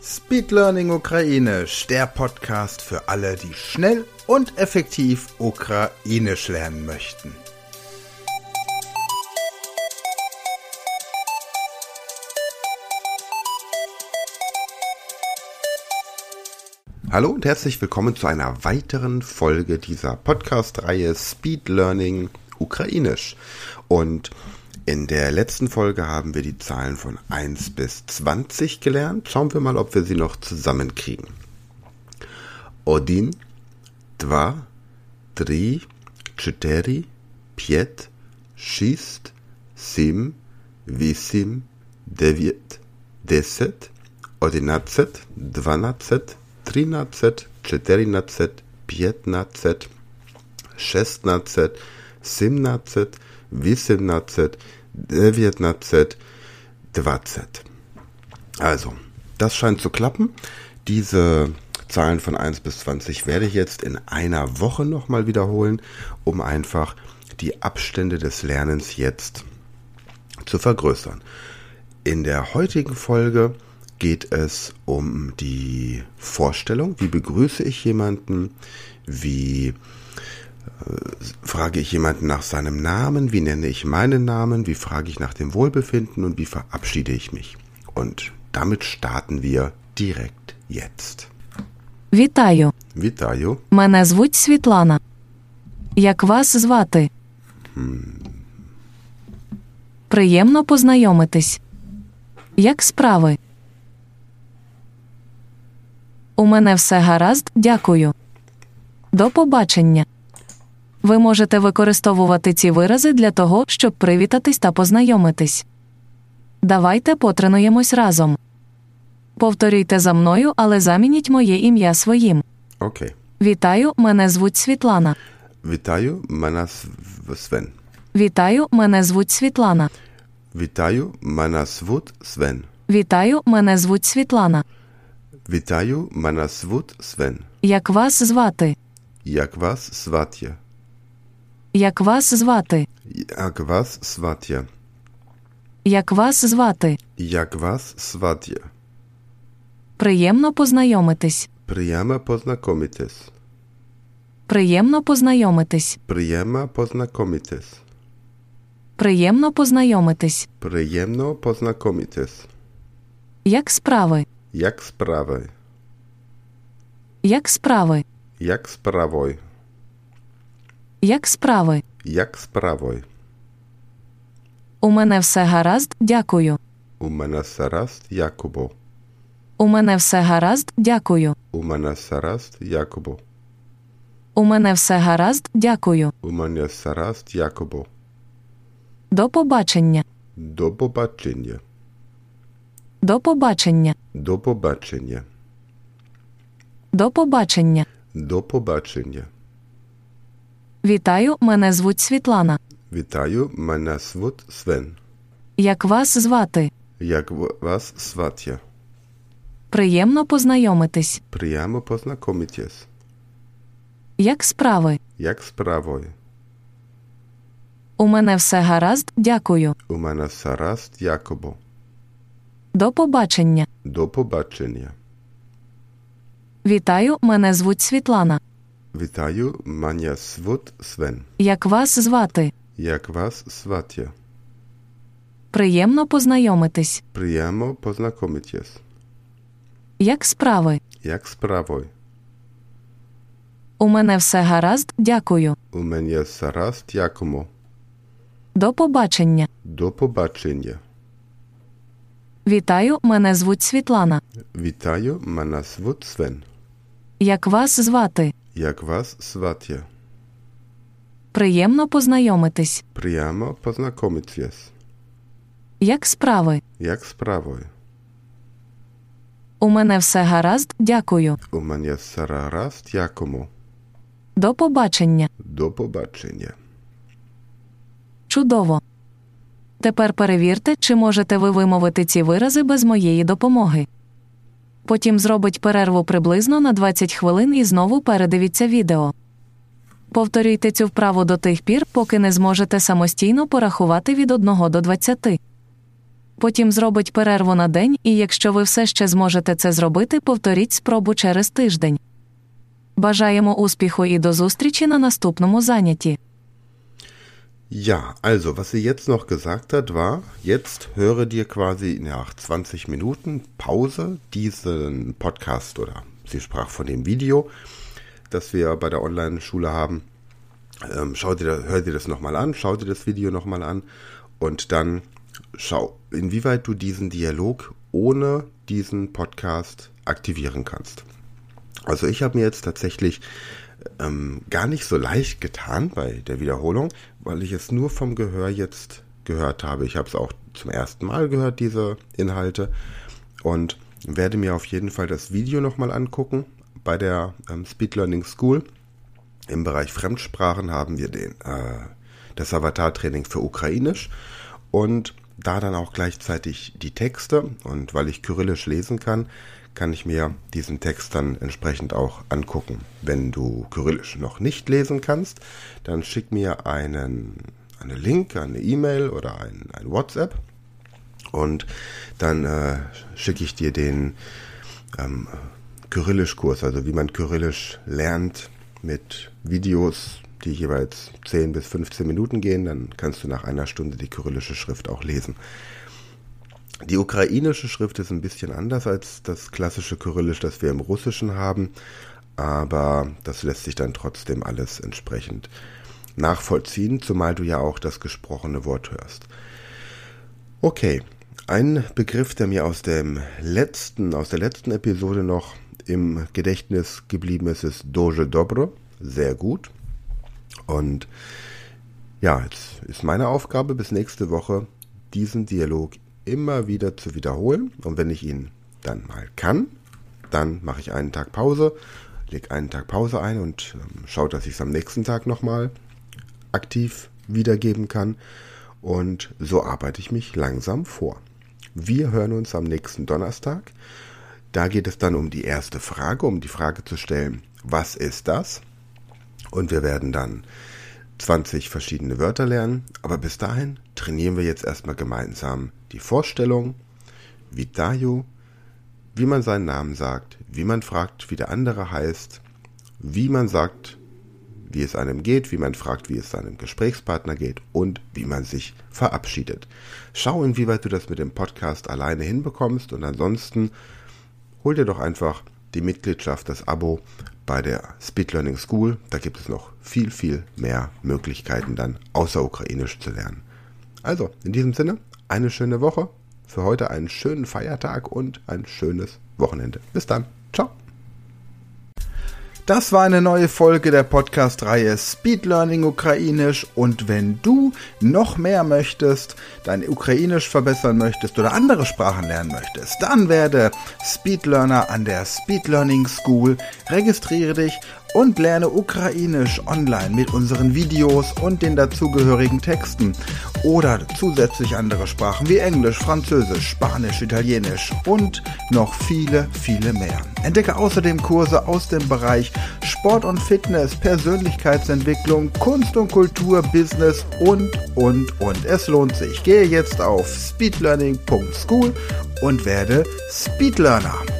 Speed Learning Ukrainisch, der Podcast für alle, die schnell und effektiv Ukrainisch lernen möchten. Hallo und herzlich willkommen zu einer weiteren Folge dieser Podcast-Reihe Speed Learning Ukrainisch. Und in der letzten Folge haben wir die Zahlen von 1 bis 20 gelernt. Schauen wir mal, ob wir sie noch zusammenkriegen. Odin, dva, tri, cztery, piet, шість, сім, вісім, дев'ять, десять, одинадцять, дванадцять, тринадцять, der wird nicht Z, der war Z. Also, das scheint zu klappen. Diese Zahlen von 1 bis 20 werde ich jetzt in einer Woche nochmal wiederholen, um einfach die Abstände des Lernens jetzt zu vergrößern. In der heutigen Folge geht es um die Vorstellung. Wie begrüße ich jemanden? Wie frage ich jemanden nach seinem Namen, wie nenne ich meinen Namen, wie frage ich nach dem Wohlbefinden und wie verabschiede ich mich. Und damit starten wir direkt jetzt. Вітаю. Вітаю. Мене звуть Світлана. Як вас звати? Приємно познайомитись. Як справи? У мене все гаразд, дякую. До побачення. Ви можете використовувати ці вирази для того, щоб привітатись та познайомитись. Давайте потренуємось разом. Повторюйте за мною, але замініть моє ім'я своїм. Okay. Вітаю, мене звуть Світлана. Вітаю, мене Свен. Вітаю, мене звуть Світлана. Вітаю, мене звуть Свен. Вітаю, мене звуть Світлана. Вітаю, мене звуть Свен. Як вас звати? Як вас звати? Як вас звати? Як вас звати? Як вас звати? Як вас звати? Приємно познайомитись. Приємно познайомитись. Приємно познайомитись. Приємно познайомитись. Приємно познайомитись. Приємно познайомитись. Як справи? Як справи? Як справи? Як справой? Як справи? Як справой? У мене все гаразд, дякую. У мене сараст Якубо. У мене все гаразд, дякую. У мене сараст Якубо. У мене все гаразд, дякую. У мене сараст Якубо. До побачення. До побачення. До побачення. До побачення. До побачення. До побачення. Вітаю, мене звуть Світлана. Вітаю, мене звуть Свен. Як вас звати? Як вас звати? Приємно познайомитись. Приємно познайомитись. Як справи? Як справой? У мене все гаразд, дякую. У мене сараст Якубо. До побачення. До побачення. Вітаю, мене звуть Світлана. Вітаю, мене звуть Свен. Як вас звати? Як вас звати? Приємно познайомитись. Приємно познайомитись. Як справи? Як справой? У мене все гаразд, дякую. У мене сараст Якубо. До побачення. До побачення. Вітаю, мене звуть Світлана. Вітаю, мене звуть Свен. Як вас звати? Як вас звати? Приємно познайомитись. Приємно познайомитись. Як справи? Як справой? У мене все гаразд, дякую. У мене сараст Якубо. До побачення. До побачення. Чудово. Тепер перевірте, чи можете ви вимовити ці вирази без моєї допомоги. Потім зробить перерву приблизно на 20 хвилин і знову передивіться відео. Повторюйте цю вправу до тих пір, поки не зможете самостійно порахувати від 1 до 20. Потім зробить перерву на день, і якщо ви все ще зможете це зробити, повторіть спробу через тиждень. Бажаємо успіху і до зустрічі на наступному занятті. Ja, also, was sie jetzt noch gesagt hat, war, jetzt höre dir quasi nach 20 Minuten Pause diesen Podcast oder sie sprach von dem Video, das wir bei der Online-Schule haben. Ähm, schau dir, hör dir das nochmal an, schau dir das Video nochmal an und dann schau, inwieweit du diesen Dialog ohne diesen Podcast aktivieren kannst. Also ich habe mir jetzt tatsächlich ähm, gar nicht so leicht getan bei der Wiederholung, weil ich es nur vom Gehör jetzt gehört habe. Ich habe es auch zum ersten Mal gehört, diese Inhalte, und werde mir auf jeden Fall das Video nochmal angucken. Bei der ähm, Speed Learning School im Bereich Fremdsprachen haben wir den, äh, das Avatar-Training für Ukrainisch und da dann auch gleichzeitig die Texte und weil ich Kyrillisch lesen kann, kann ich mir diesen Text dann entsprechend auch angucken. Wenn du Kyrillisch noch nicht lesen kannst, dann schick mir einen, einen Link, eine E-Mail oder ein, ein WhatsApp und dann äh, schicke ich dir den ähm, Kyrillisch-Kurs, also wie man Kyrillisch lernt mit Videos, die jeweils 10 bis 15 Minuten gehen, dann kannst du nach einer Stunde die kyrillische Schrift auch lesen. Die ukrainische Schrift ist ein bisschen anders als das klassische Kyrillisch, das wir im Russischen haben, aber das lässt sich dann trotzdem alles entsprechend nachvollziehen, zumal du ja auch das gesprochene Wort hörst. Okay, ein Begriff, der mir aus dem letzten, aus der letzten Episode noch im Gedächtnis geblieben ist, ist Doje Dobro. Sehr gut. Und ja, jetzt ist meine Aufgabe bis nächste Woche, diesen Dialog immer wieder zu wiederholen. Und wenn ich ihn dann mal kann, dann mache ich einen Tag Pause, lege einen Tag Pause ein und ähm, schaue, dass ich es am nächsten Tag nochmal aktiv wiedergeben kann. Und so arbeite ich mich langsam vor. Wir hören uns am nächsten Donnerstag. Da geht es dann um die erste Frage, um die Frage zu stellen, was ist das? Und wir werden dann 20 verschiedene Wörter lernen, aber bis dahin trainieren wir jetzt erstmal gemeinsam die Vorstellung, Vitayu, wie man seinen Namen sagt, wie man fragt, wie der andere heißt, wie man sagt, wie es einem geht, wie man fragt, wie es seinem Gesprächspartner geht und wie man sich verabschiedet. Schau, inwieweit du das mit dem Podcast alleine hinbekommst und ansonsten hol dir doch einfach die Mitgliedschaft, das Abo bei der Speed Learning School. Da gibt es noch viel, viel mehr Möglichkeiten dann außer Ukrainisch zu lernen. Also, in diesem Sinne, eine schöne Woche. Für heute einen schönen Feiertag und ein schönes Wochenende. Bis dann. Das war eine neue Folge der Podcast-Reihe Speed Learning Ukrainisch. Und wenn du noch mehr möchtest, dein Ukrainisch verbessern möchtest oder andere Sprachen lernen möchtest, dann werde Speed Learner an der Speed Learning School, registriere dich und lerne Ukrainisch online mit unseren Videos und den dazugehörigen Texten. Oder zusätzlich andere Sprachen wie Englisch, Französisch, Spanisch, Italienisch und noch viele, viele mehr. Entdecke außerdem Kurse aus dem Bereich Sport und Fitness, Persönlichkeitsentwicklung, Kunst und Kultur, Business und, und, und. Es lohnt sich. Gehe jetzt auf speedlearning.school und werde Speedlearner.